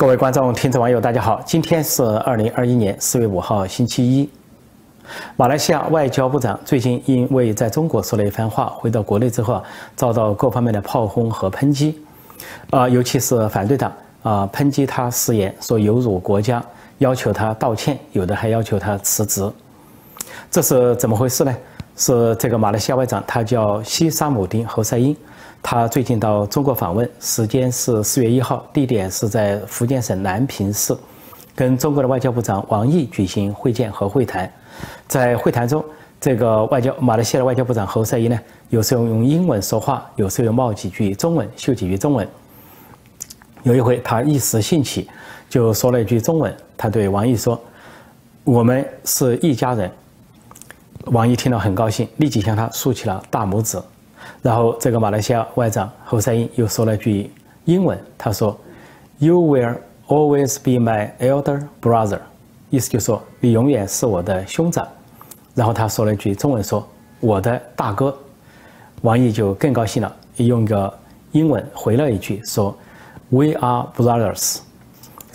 各位观众、听众、网友，大家好！今天是二零二一年四月五号，星期一。马来西亚外交部长最近因为在中国说了一番话，回到国内之后啊，遭到各方面的炮轰和抨击。啊，尤其是反对党啊，抨击他失言，说有辱国家，要求他道歉，有的还要求他辞职。这是怎么回事呢？是这个马来西亚外长，他叫西沙姆丁·侯赛因。他最近到中国访问，时间是四月一号，地点是在福建省南平市，跟中国的外交部长王毅举行会见和会谈。在会谈中，这个外交马来西亚的外交部长侯赛因呢，有时候用英文说话，有时候又冒几句中文，秀几句中文。有一回，他一时兴起，就说了一句中文，他对王毅说：“我们是一家人。”王毅听了很高兴，立即向他竖起了大拇指。然后，这个马来西亚外长侯赛因又说了句英文，他说：“You will always be my elder brother。”意思就是说，你永远是我的兄长。然后他说了一句中文，说：“我的大哥。”王毅就更高兴了，用个英文回了一句，说：“We are brothers。”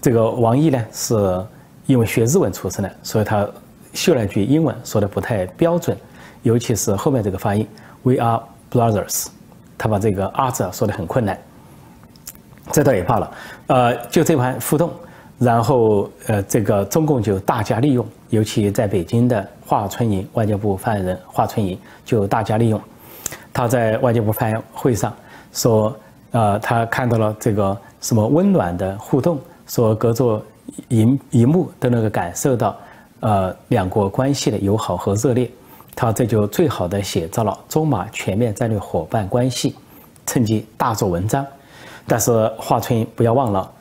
这个王毅呢，是因为学日文出身的，所以他秀了一句英文，说的不太标准，尤其是后面这个发音：“We are。” Brothers，他把这个“阿”字说的很困难，这倒也罢了。呃，就这盘互动，然后呃，这个中共就大加利用，尤其在北京的华春莹外交部发言人华春莹就大加利用。他在外交部发言会上说，呃，他看到了这个什么温暖的互动，说隔着荧荧幕都能够感受到，呃，两国关系的友好和热烈。他这就最好的写照了中马全面战略伙伴关系，趁机大做文章。但是华春莹不要忘了，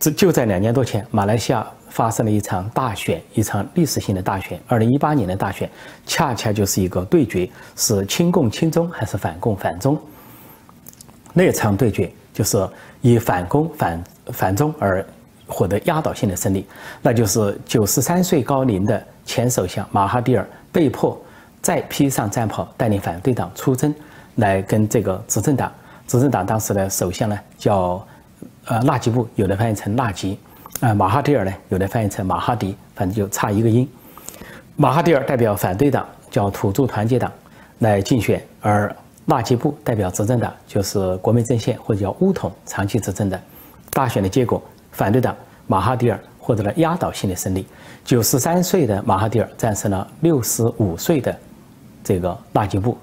这就在两年多前，马来西亚发生了一场大选，一场历史性的大选。二零一八年的大选，恰恰就是一个对决，是亲共亲中还是反共反中？那场对决就是以反共反反中而获得压倒性的胜利，那就是九十三岁高龄的前首相马哈蒂尔。被迫再披上战袍，带领反对党出征，来跟这个执政党。执政党当时的首相呢叫呃纳吉布，有的翻译成纳吉，啊马哈蒂尔呢有的翻译成马哈迪，反正就差一个音。马哈蒂尔代表反对党叫土著团结党来竞选，而纳吉布代表执政党就是国民阵线或者叫乌统长期执政的。大选的结果，反对党马哈蒂尔。获得了压倒性的胜利，九十三岁的马哈蒂尔战胜了六十五岁的这个纳吉布，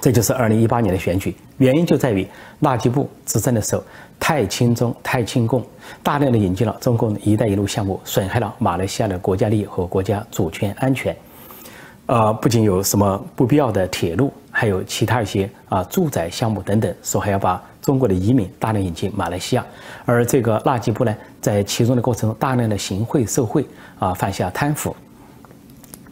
这就是二零一八年的选举。原因就在于纳吉布执政的时候太亲中、太亲共，大量的引进了中共一带一路项目，损害了马来西亚的国家利益和国家主权安全。呃，不仅有什么不必要的铁路，还有其他一些啊住宅项目等等，说还要把。中国的移民大量引进马来西亚，而这个纳吉布呢，在其中的过程中大量的行贿受贿啊，犯下贪腐。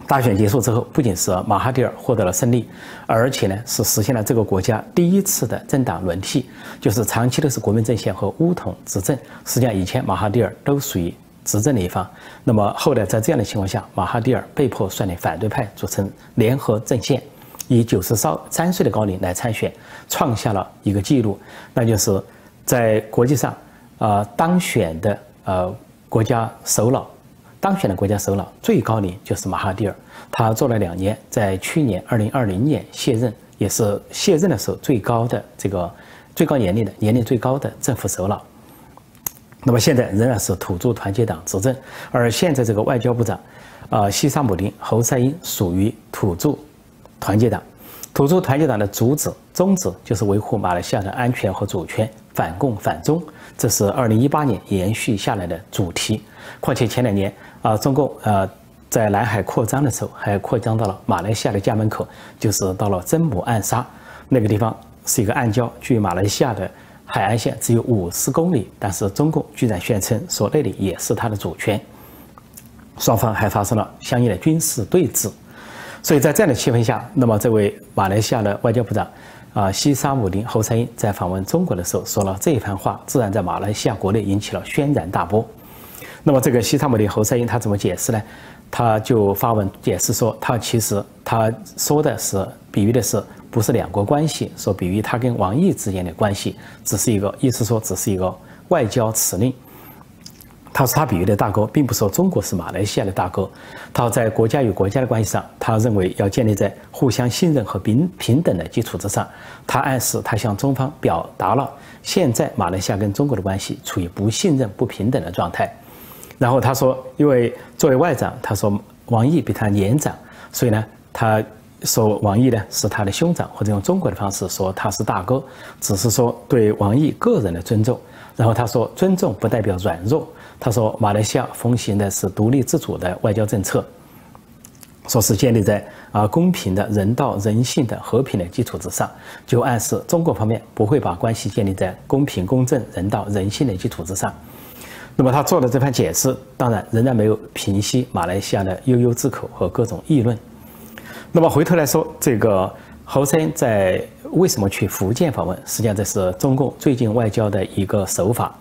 大选结束之后，不仅是马哈蒂尔获得了胜利，而且呢是实现了这个国家第一次的政党轮替，就是长期的是国民阵线和乌统执政。实际上以前马哈蒂尔都属于执政的一方，那么后来在这样的情况下，马哈蒂尔被迫率领反对派组成联合阵线。以九十三三岁的高龄来参选，创下了一个记录，那就是在国际上，呃，当选的呃国家首脑，当选的国家首脑最高龄就是马哈蒂尔，他做了两年，在去年二零二零年卸任，也是卸任的时候最高的这个最高年龄的年龄最高的政府首脑。那么现在仍然是土著团结党执政，而现在这个外交部长，啊，西沙姆林侯赛因属于土著。团结党，土著团结党的主旨宗旨就是维护马来西亚的安全和主权，反共反中，这是二零一八年延续下来的主题。况且前两年啊，中共呃在南海扩张的时候，还扩张到了马来西亚的家门口，就是到了真母暗沙那个地方，是一个暗礁，距马来西亚的海岸线只有五十公里，但是中共居然宣称说那里也是它的主权，双方还发生了相应的军事对峙。所以在这样的气氛下，那么这位马来西亚的外交部长，啊，西沙姆林侯赛因在访问中国的时候说了这一番话，自然在马来西亚国内引起了轩然大波。那么这个西沙姆林侯赛因他怎么解释呢？他就发文解释说，他其实他说的是比喻的是不是两国关系，说比喻他跟王毅之间的关系，只是一个意思说只是一个外交辞令。他说他比喻的大哥，并不是说中国是马来西亚的大哥。他说在国家与国家的关系上，他认为要建立在互相信任和平平等的基础之上。他暗示他向中方表达了现在马来西亚跟中国的关系处于不信任、不平等的状态。然后他说，因为作为外长，他说王毅比他年长，所以呢，他说王毅呢是他的兄长，或者用中国的方式说他是大哥，只是说对王毅个人的尊重。然后他说，尊重不代表软弱。他说，马来西亚奉行的是独立自主的外交政策，说是建立在啊公平的人道、人性的和平的基础之上，就暗示中国方面不会把关系建立在公平、公正、人道、人性的基础之上。那么他做的这番解释，当然仍然没有平息马来西亚的悠悠之口和各种议论。那么回头来说，这个侯森在为什么去福建访问？实际上这是中共最近外交的一个手法，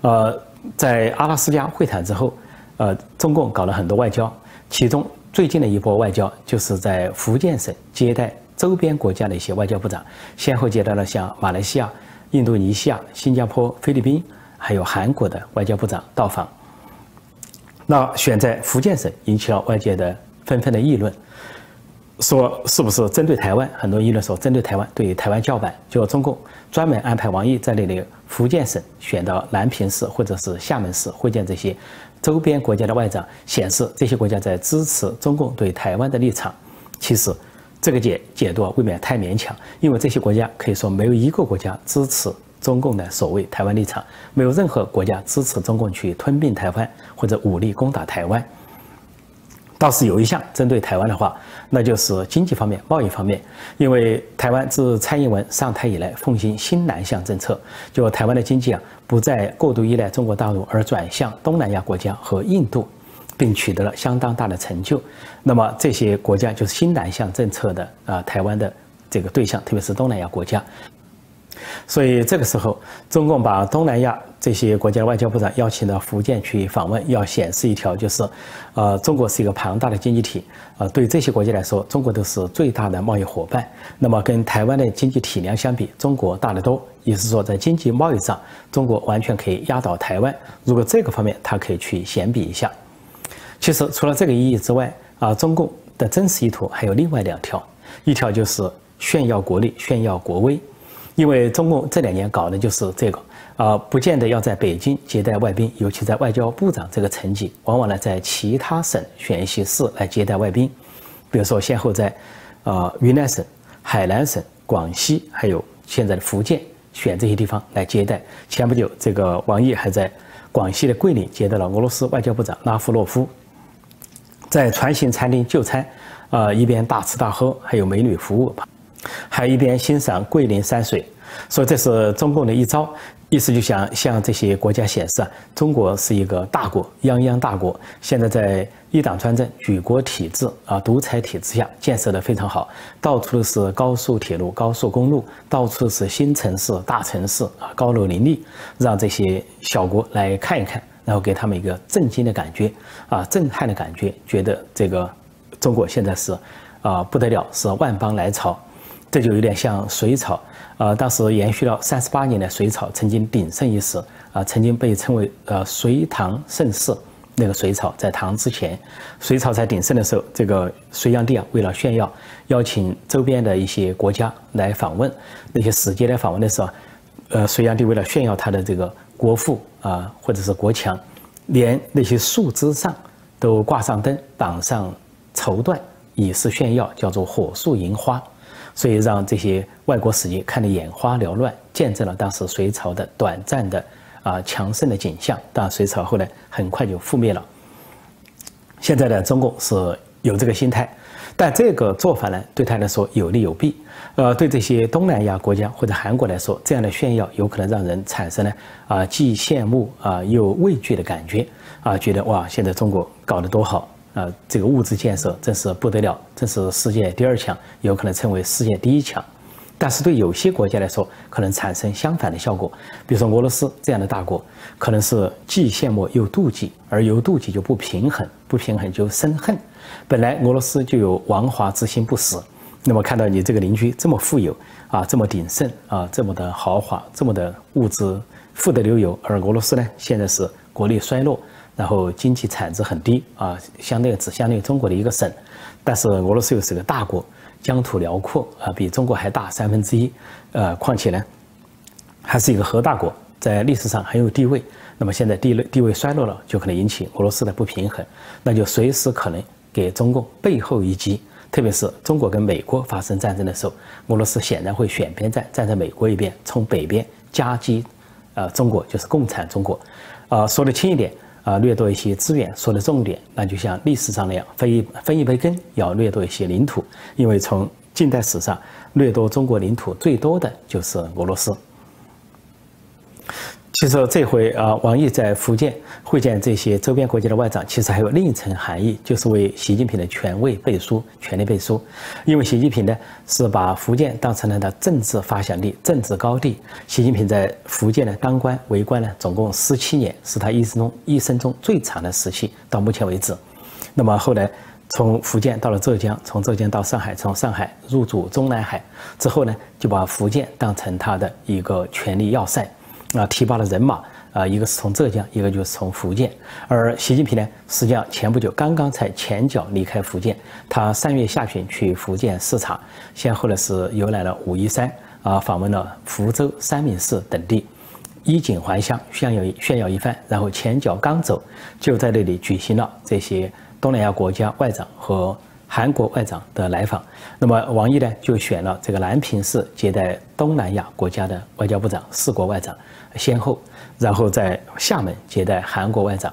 呃。在阿拉斯加会谈之后，呃，中共搞了很多外交，其中最近的一波外交就是在福建省接待周边国家的一些外交部长，先后接待了像马来西亚、印度尼西亚、新加坡、菲律宾，还有韩国的外交部长到访。那选在福建省引起了外界的纷纷的议论。说是不是针对台湾？很多议论说针对台湾，对台湾叫板。就中共专门安排王毅在内的福建省选到南平市或者是厦门市会见这些周边国家的外长，显示这些国家在支持中共对台湾的立场。其实这个解解读未免太勉强，因为这些国家可以说没有一个国家支持中共的所谓台湾立场，没有任何国家支持中共去吞并台湾或者武力攻打台湾。倒是有一项针对台湾的话，那就是经济方面、贸易方面。因为台湾自蔡英文上台以来，奉行新南向政策，就台湾的经济啊，不再过度依赖中国大陆，而转向东南亚国家和印度，并取得了相当大的成就。那么这些国家就是新南向政策的啊，台湾的这个对象，特别是东南亚国家。所以这个时候，中共把东南亚这些国家的外交部长邀请到福建去访问，要显示一条就是，呃，中国是一个庞大的经济体，呃，对这些国家来说，中国都是最大的贸易伙伴。那么跟台湾的经济体量相比，中国大得多，也是说在经济贸易上，中国完全可以压倒台湾。如果这个方面，他可以去显比一下。其实除了这个意义之外，啊，中共的真实意图还有另外两条，一条就是炫耀国力，炫耀国威。因为中共这两年搞的就是这个，啊，不见得要在北京接待外宾，尤其在外交部长这个层级，往往呢在其他省选一些市来接待外宾，比如说先后在，啊云南省、海南省、广西，还有现在的福建选这些地方来接待。前不久，这个王毅还在广西的桂林接待了俄罗斯外交部长拉夫洛夫，在船型餐厅就餐，啊，一边大吃大喝，还有美女服务。还一边欣赏桂林山水，所以这是中共的一招，意思就想向这些国家显示啊，中国是一个大国，泱泱大国，现在在一党专政、举国体制啊、独裁体制下建设的非常好，到处都是高速铁路、高速公路，到处都是新城市、大城市啊，高楼林立，让这些小国来看一看，然后给他们一个震惊的感觉啊，震撼的感觉，觉得这个中国现在是啊不得了，是万邦来朝。这就有点像隋朝，呃，当时延续了三十八年的隋朝曾经鼎盛一时，啊，曾经被称为呃隋唐盛世。那个隋朝在唐之前，隋朝在鼎盛的时候，这个隋炀帝啊，为了炫耀，邀请周边的一些国家来访问，那些使节来访问的时候，呃，隋炀帝为了炫耀他的这个国富啊，或者是国强，连那些树枝上都挂上灯，绑上绸缎，以示炫耀，叫做火树银花。所以让这些外国使节看得眼花缭乱，见证了当时隋朝的短暂的啊强盛的景象。但隋朝后来很快就覆灭了。现在的中共是有这个心态，但这个做法呢，对他来说有利有弊。呃，对这些东南亚国家或者韩国来说，这样的炫耀有可能让人产生呢啊既羡慕啊又畏惧的感觉啊，觉得哇，现在中国搞得多好。啊，这个物质建设真是不得了，真是世界第二强，有可能成为世界第一强。但是对有些国家来说，可能产生相反的效果。比如说俄罗斯这样的大国，可能是既羡慕又妒忌，而由妒忌就不平衡，不平衡就生恨。本来俄罗斯就有王华之心不死，那么看到你这个邻居这么富有啊，这么鼎盛啊，这么的豪华，这么的物质富得流油，而俄罗斯呢现在是国力衰落，然后经济产值很低啊，相当于只相当于中国的一个省，但是俄罗斯又是个大国，疆土辽阔啊，比中国还大三分之一，呃，况且呢，还是一个核大国，在历史上很有地位。那么现在地位地位衰落了，就可能引起俄罗斯的不平衡，那就随时可能给中共背后一击。特别是中国跟美国发生战争的时候，俄罗斯显然会选边站，站在美国一边，从北边夹击，呃，中国就是共产中国，啊，说的轻一点，啊，掠夺一些资源；说的重点，那就像历史上那样，分一分一杯羹，要掠夺一些领土，因为从近代史上掠夺中国领土最多的就是俄罗斯。其实这回啊，王毅在福建会见这些周边国家的外长，其实还有另一层含义，就是为习近平的权位背书、权力背书。因为习近平呢是把福建当成了他政治发祥地、政治高地。习近平在福建呢当官为官呢，总共十七年，是他一生中一生中最长的时期，到目前为止。那么后来从福建到了浙江，从浙江到上海，从上海入驻中南海之后呢，就把福建当成他的一个权力要塞。啊，提拔了人马啊，一个是从浙江，一个就是从福建。而习近平呢，实际上前不久刚刚才前脚离开福建，他三月下旬去福建视察，先后呢是游览了武夷山啊，访问了福州、三明市等地，衣锦还乡，炫耀炫耀一番。然后前脚刚走，就在那里举行了这些东南亚国家外长和。韩国外长的来访，那么王毅呢就选了这个南平市接待东南亚国家的外交部长，四国外长先后，然后在厦门接待韩国外长。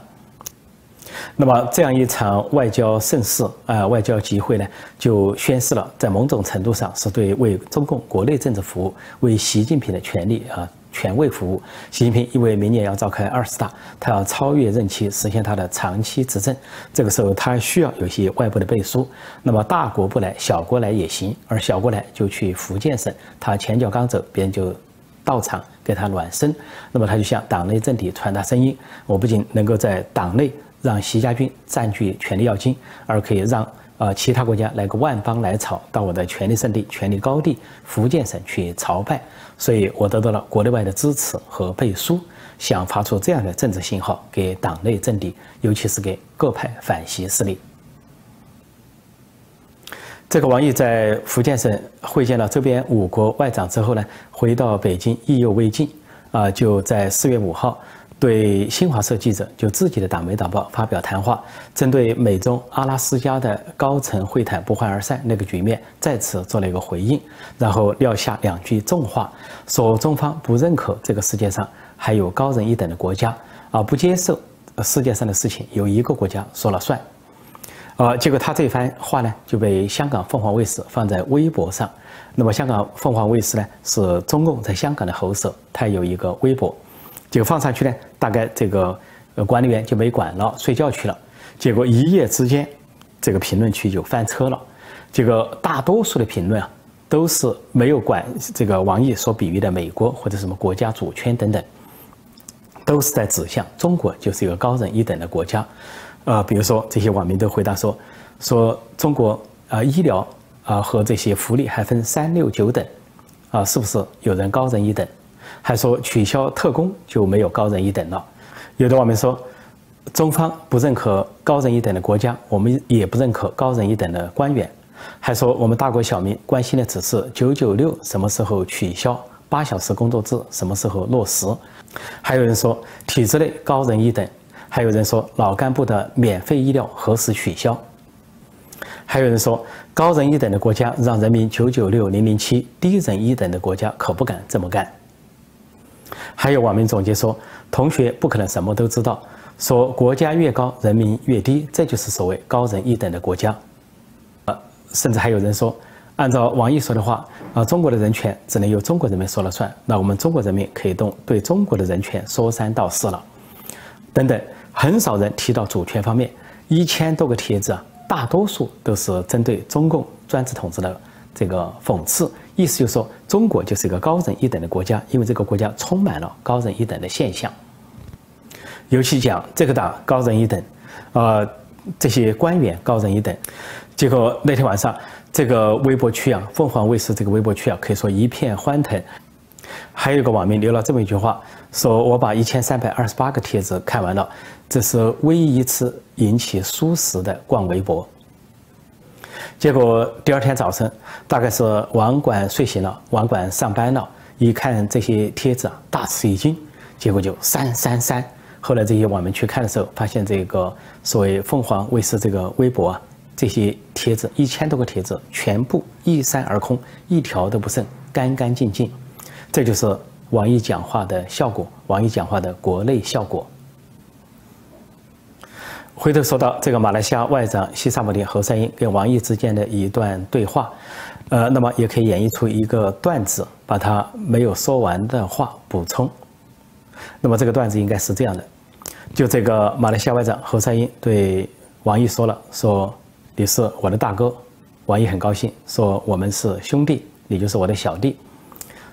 那么这样一场外交盛事啊，外交集会呢，就宣示了在某种程度上是对为中共国内政治服务，为习近平的权利啊。权位服务，习近平因为明年要召开二十大，他要超越任期，实现他的长期执政。这个时候，他需要有些外部的背书。那么大国不来，小国来也行。而小国来就去福建省，他前脚刚走，别人就到场给他暖身。那么他就向党内政体传达声音：我不仅能够在党内让习家军占据权力要津，而可以让呃其他国家来个万邦来朝，到我的权力圣地、权力高地福建省去朝拜。所以我得到了国内外的支持和背书，想发出这样的政治信号给党内政敌，尤其是给各派反习势力。这个王毅在福建省会见了周边五国外长之后呢，回到北京意犹未尽，啊，就在四月五号。对新华社记者就自己的党媒党报发表谈话，针对美中阿拉斯加的高层会谈不欢而散那个局面，再次做了一个回应，然后撂下两句重话，说中方不认可这个世界上还有高人一等的国家，啊，不接受世界上的事情由一个国家说了算，啊，结果他这番话呢就被香港凤凰卫视放在微博上，那么香港凤凰卫视呢是中共在香港的喉舌，它有一个微博。结果放上去呢，大概这个呃管理员就没管了，睡觉去了。结果一夜之间，这个评论区就翻车了。这个大多数的评论啊，都是没有管这个王毅所比喻的美国或者什么国家主权等等，都是在指向中国就是一个高人一等的国家。呃，比如说这些网民都回答说，说中国啊医疗啊和这些福利还分三六九等，啊是不是有人高人一等？还说取消特工就没有高人一等了，有的网民说，中方不认可高人一等的国家，我们也不认可高人一等的官员，还说我们大国小民关心的只是九九六什么时候取消，八小时工作制什么时候落实，还有人说体制内高人一等，还有人说老干部的免费医疗何时取消，还有人说高人一等的国家让人民九九六零零七，低人一等的国家可不敢这么干。还有网民总结说：“同学不可能什么都知道。说国家越高，人民越低，这就是所谓高人一等的国家。”呃，甚至还有人说：“按照王毅说的话，啊，中国的人权只能由中国人民说了算。那我们中国人民可以动对中国的人权说三道四了。”等等，很少人提到主权方面。一千多个帖子啊，大多数都是针对中共专制统治的这个讽刺。意思就是说，中国就是一个高人一等的国家，因为这个国家充满了高人一等的现象。尤其讲这个党高人一等，呃，这些官员高人一等。结果那天晚上，这个微博区啊，凤凰卫视这个微博区啊，可以说一片欢腾。还有一个网民留了这么一句话，说我把一千三百二十八个帖子看完了，这是唯一一次引起疏食的逛微博。结果第二天早晨，大概是网管睡醒了，网管上班了，一看这些帖子啊，大吃一惊，结果就删删删。后来这些网民去看的时候，发现这个所谓凤凰卫视这个微博啊，这些帖子一千多个帖子全部一删而空，一条都不剩，干干净净。这就是网易讲话的效果，网易讲话的国内效果。回头说到这个马来西亚外长西萨姆丁侯赛因跟王毅之间的一段对话，呃，那么也可以演绎出一个段子，把他没有说完的话补充。那么这个段子应该是这样的。就这个马来西亚外长侯赛因对王毅说了：“说你是我的大哥。”王毅很高兴，说：“我们是兄弟，你就是我的小弟。”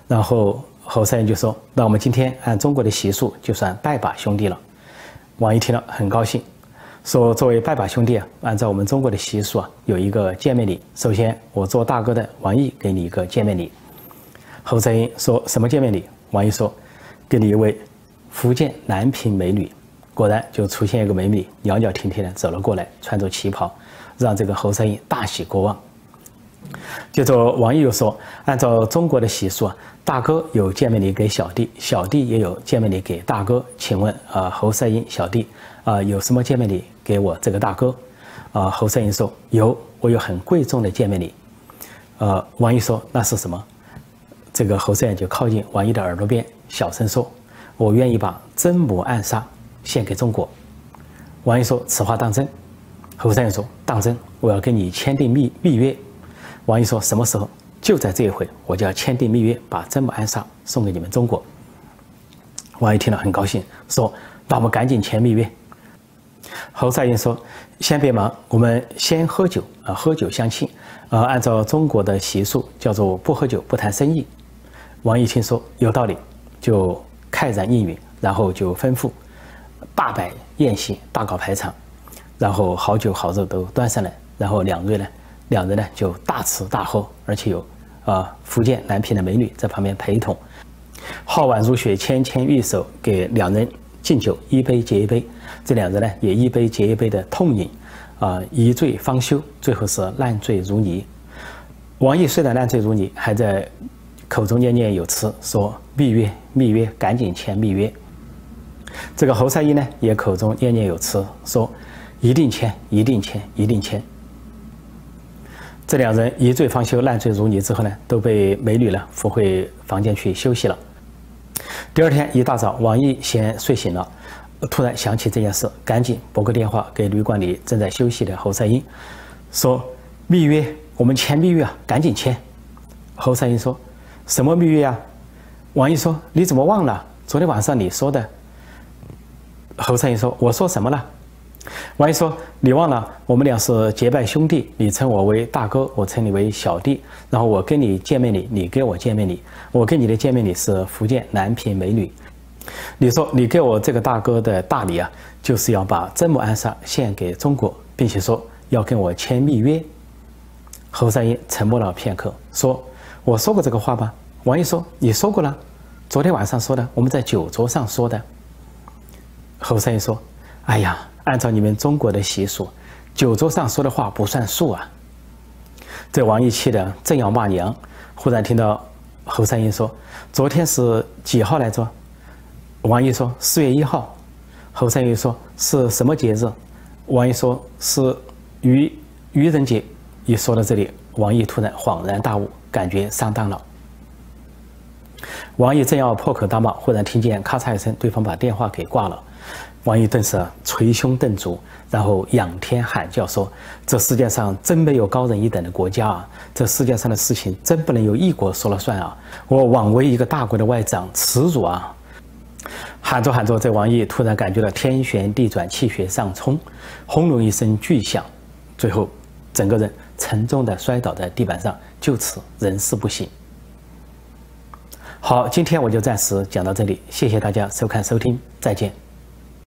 然后侯赛因就说：“那我们今天按中国的习俗，就算拜把兄弟了。”王毅听了很高兴，说：“作为拜把兄弟啊，按照我们中国的习俗啊，有一个见面礼。首先，我做大哥的王毅给你一个见面礼。”侯赛因说什么见面礼？王毅说：“给你一位福建南平美女。”果然就出现一个美女，袅袅婷婷的走了过来，穿着旗袍，让这个侯赛因大喜过望。接着王毅又说：“按照中国的习俗啊，大哥有见面礼给小弟，小弟也有见面礼给大哥。请问啊，侯赛因小弟啊，有什么见面礼给我这个大哥？”啊，侯赛因说：“有，我有很贵重的见面礼。”呃，王毅说：“那是什么？”这个侯赛因就靠近王毅的耳朵边，小声说：“我愿意把真母暗杀。”献给中国，王毅说：“此话当真？”侯赛因说：“当真，我要跟你签订密密约。”王毅说：“什么时候？就在这一回，我就要签订密约，把真母暗杀送给你们中国。”王毅听了很高兴，说：“那我们赶紧签密约。”侯赛因说：“先别忙，我们先喝酒啊，喝酒相庆。呃，按照中国的习俗，叫做不喝酒不谈生意。”王毅听说有道理，就慨然应允，然后就吩咐。大摆宴席，大搞排场，然后好酒好肉都端上来，然后两位呢，两人呢就大吃大喝，而且有啊福建南平的美女在旁边陪同，皓腕如雪，纤纤玉手，给两人敬酒，一杯接一杯，这两人呢也一杯接一杯的痛饮，啊一醉方休，最后是烂醉如泥。王毅虽然烂醉如泥，还在口中念念有词，说密约密约，赶紧签密约。这个侯赛因呢，也口中念念有词，说一定签，一定签，一定签。这两人一醉方休，烂醉如泥之后呢，都被美女呢扶回房间去休息了。第二天一大早，王毅先睡醒了，突然想起这件事，赶紧拨个电话给旅馆里正在休息的侯赛因，说密约，我们签密约啊，赶紧签。侯赛因说什么密约啊？王毅说你怎么忘了？昨天晚上你说的。侯赛因说：“我说什么了？”王毅说：“你忘了，我们俩是结拜兄弟，你称我为大哥，我称你为小弟。然后我跟你见面礼，你给我见面礼。我跟你的见面礼是福建南平美女。你说你给我这个大哥的大礼啊，就是要把真木暗杀献给中国，并且说要跟我签密约。”侯赛因沉默了片刻，说：“我说过这个话吗？”王毅说：“你说过了，昨天晚上说的，我们在酒桌上说的。”侯赛因说：“哎呀，按照你们中国的习俗，酒桌上说的话不算数啊。”这王毅气的正要骂娘，忽然听到侯三英说：“昨天是几号来着？”王毅说：“四月一号。”侯赛因说：“是什么节日？”王毅说：“是愚愚人节。”一说到这里，王毅突然恍然大悟，感觉上当了。王毅正要破口大骂，忽然听见咔嚓一声，对方把电话给挂了。王毅顿时捶胸顿足，然后仰天喊叫说：“这世界上真没有高人一等的国家啊！这世界上的事情真不能由一国说了算啊！我枉为一个大国的外长，耻辱啊！”喊着喊着，这王毅突然感觉到天旋地转，气血上冲，轰隆一声巨响，最后整个人沉重地摔倒在地板上，就此人事不省。好，今天我就暂时讲到这里，谢谢大家收看收听，再见。